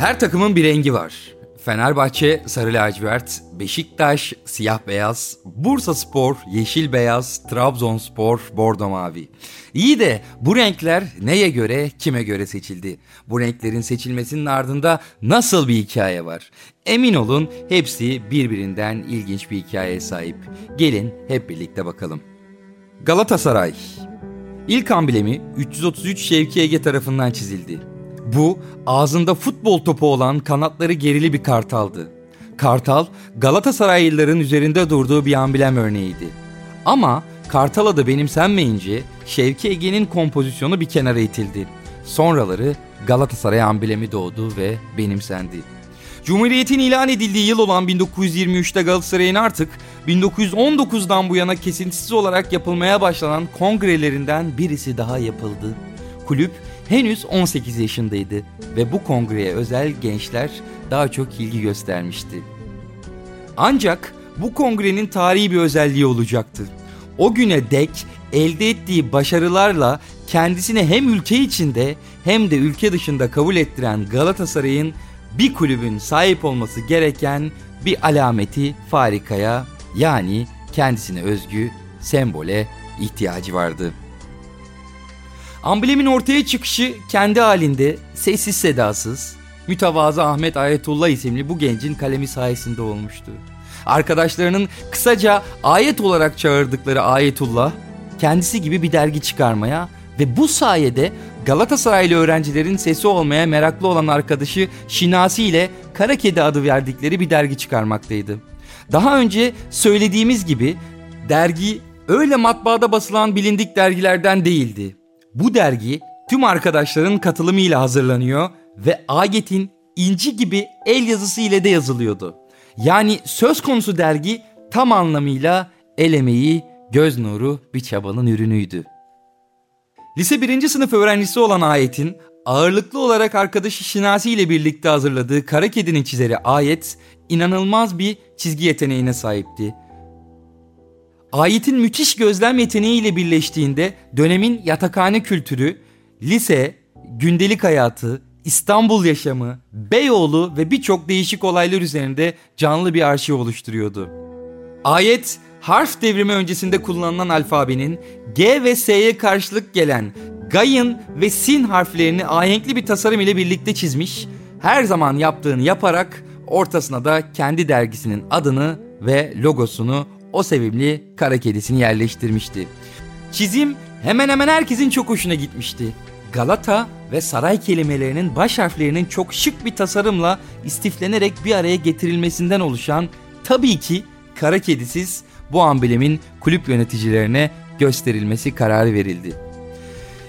Her takımın bir rengi var. Fenerbahçe sarı lacivert, Beşiktaş siyah beyaz, Bursa Spor yeşil beyaz, Trabzonspor bordo mavi. İyi de bu renkler neye göre, kime göre seçildi? Bu renklerin seçilmesinin ardında nasıl bir hikaye var? Emin olun hepsi birbirinden ilginç bir hikayeye sahip. Gelin hep birlikte bakalım. Galatasaray İlk amblemi 333 Şevki Ege tarafından çizildi. Bu ağzında futbol topu olan kanatları gerili bir kartaldı. Kartal Galatasaraylıların üzerinde durduğu bir amblem örneğiydi. Ama kartal adı benimsenmeyince Şevki Ege'nin kompozisyonu bir kenara itildi. Sonraları Galatasaray amblemi doğdu ve benimsendi. Cumhuriyetin ilan edildiği yıl olan 1923'te Galatasaray'ın artık 1919'dan bu yana kesintisiz olarak yapılmaya başlanan kongrelerinden birisi daha yapıldı. Kulüp henüz 18 yaşındaydı ve bu kongreye özel gençler daha çok ilgi göstermişti. Ancak bu kongrenin tarihi bir özelliği olacaktı. O güne dek elde ettiği başarılarla kendisini hem ülke içinde hem de ülke dışında kabul ettiren Galatasaray'ın bir kulübün sahip olması gereken bir alameti farikaya yani kendisine özgü sembole ihtiyacı vardı. Amblemin ortaya çıkışı kendi halinde sessiz sedasız, mütevazı Ahmet Ayetullah isimli bu gencin kalemi sayesinde olmuştu. Arkadaşlarının kısaca ayet olarak çağırdıkları Ayetullah, kendisi gibi bir dergi çıkarmaya ve bu sayede Galatasaraylı öğrencilerin sesi olmaya meraklı olan arkadaşı Şinasi ile Kara Kedi adı verdikleri bir dergi çıkarmaktaydı. Daha önce söylediğimiz gibi dergi öyle matbaada basılan bilindik dergilerden değildi. Bu dergi tüm arkadaşların katılımıyla hazırlanıyor ve ayetin inci gibi el yazısı ile de yazılıyordu. Yani söz konusu dergi tam anlamıyla el emeği, göz nuru bir çabanın ürünüydü. Lise 1. sınıf öğrencisi olan Ayet'in ağırlıklı olarak arkadaşı Şinasi ile birlikte hazırladığı Kara Kedi'nin çizeri Ayet inanılmaz bir çizgi yeteneğine sahipti. Ayet'in müthiş gözlem yeteneğiyle birleştiğinde dönemin yatakhane kültürü, lise, gündelik hayatı, İstanbul yaşamı, Beyoğlu ve birçok değişik olaylar üzerinde canlı bir arşiv oluşturuyordu. Ayet harf devrimi öncesinde kullanılan alfabenin G ve S'ye karşılık gelen Gayın ve Sin harflerini ahenkli bir tasarım ile birlikte çizmiş, her zaman yaptığını yaparak ortasına da kendi dergisinin adını ve logosunu o sevimli kara kedisini yerleştirmişti. Çizim hemen hemen herkesin çok hoşuna gitmişti. Galata ve saray kelimelerinin baş harflerinin çok şık bir tasarımla istiflenerek bir araya getirilmesinden oluşan tabii ki kara kedisiz bu amblemin kulüp yöneticilerine gösterilmesi kararı verildi.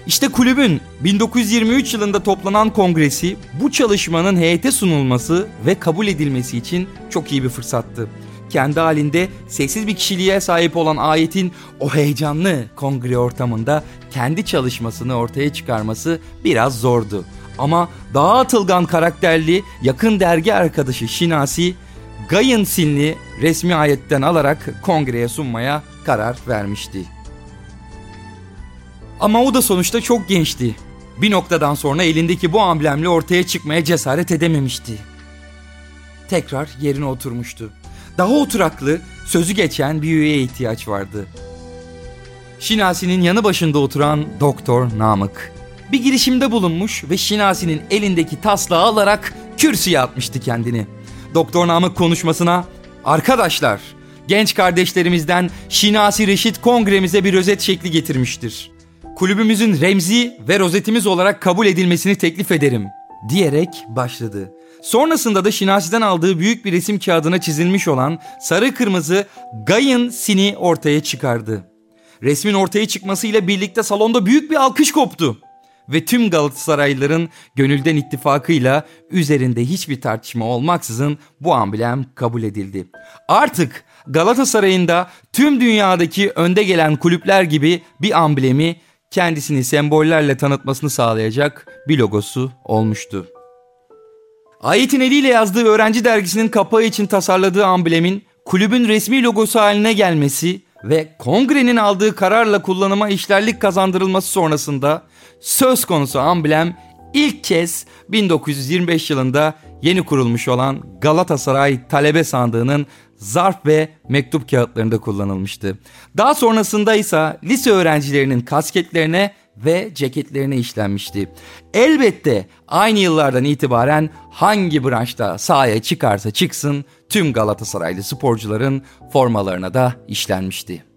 İşte kulübün 1923 yılında toplanan kongresi bu çalışmanın heyete sunulması ve kabul edilmesi için çok iyi bir fırsattı. Kendi halinde sessiz bir kişiliğe sahip olan ayetin o heyecanlı kongre ortamında kendi çalışmasını ortaya çıkarması biraz zordu. Ama daha atılgan karakterli yakın dergi arkadaşı Şinasi Gayın Sinli resmi ayetten alarak kongreye sunmaya karar vermişti. Ama o da sonuçta çok gençti. Bir noktadan sonra elindeki bu amblemle ortaya çıkmaya cesaret edememişti. Tekrar yerine oturmuştu. Daha oturaklı, sözü geçen bir üyeye ihtiyaç vardı. Şinasi'nin yanı başında oturan Doktor Namık. Bir girişimde bulunmuş ve Şinasi'nin elindeki taslağı alarak kürsüye atmıştı kendini. Doktor Namık konuşmasına "Arkadaşlar, genç kardeşlerimizden Şinasi Reşit kongremize bir rozet şekli getirmiştir. Kulübümüzün remzi ve rozetimiz olarak kabul edilmesini teklif ederim." diyerek başladı. Sonrasında da Şinasi'den aldığı büyük bir resim kağıdına çizilmiş olan sarı kırmızı Gayın Sini ortaya çıkardı. Resmin ortaya çıkmasıyla birlikte salonda büyük bir alkış koptu. Ve tüm Galatasaraylıların gönülden ittifakıyla üzerinde hiçbir tartışma olmaksızın bu amblem kabul edildi. Artık Galatasaray'ın da tüm dünyadaki önde gelen kulüpler gibi bir amblemi kendisini sembollerle tanıtmasını sağlayacak bir logosu olmuştu. Ayet'in eliyle yazdığı öğrenci dergisinin kapağı için tasarladığı amblemin kulübün resmi logosu haline gelmesi ve kongrenin aldığı kararla kullanıma işlerlik kazandırılması sonrasında söz konusu amblem ilk kez 1925 yılında yeni kurulmuş olan Galatasaray Talebe Sandığı'nın zarf ve mektup kağıtlarında kullanılmıştı. Daha sonrasında ise lise öğrencilerinin kasketlerine ve ceketlerine işlenmişti. Elbette aynı yıllardan itibaren hangi branşta sahaya çıkarsa çıksın tüm Galatasaraylı sporcuların formalarına da işlenmişti.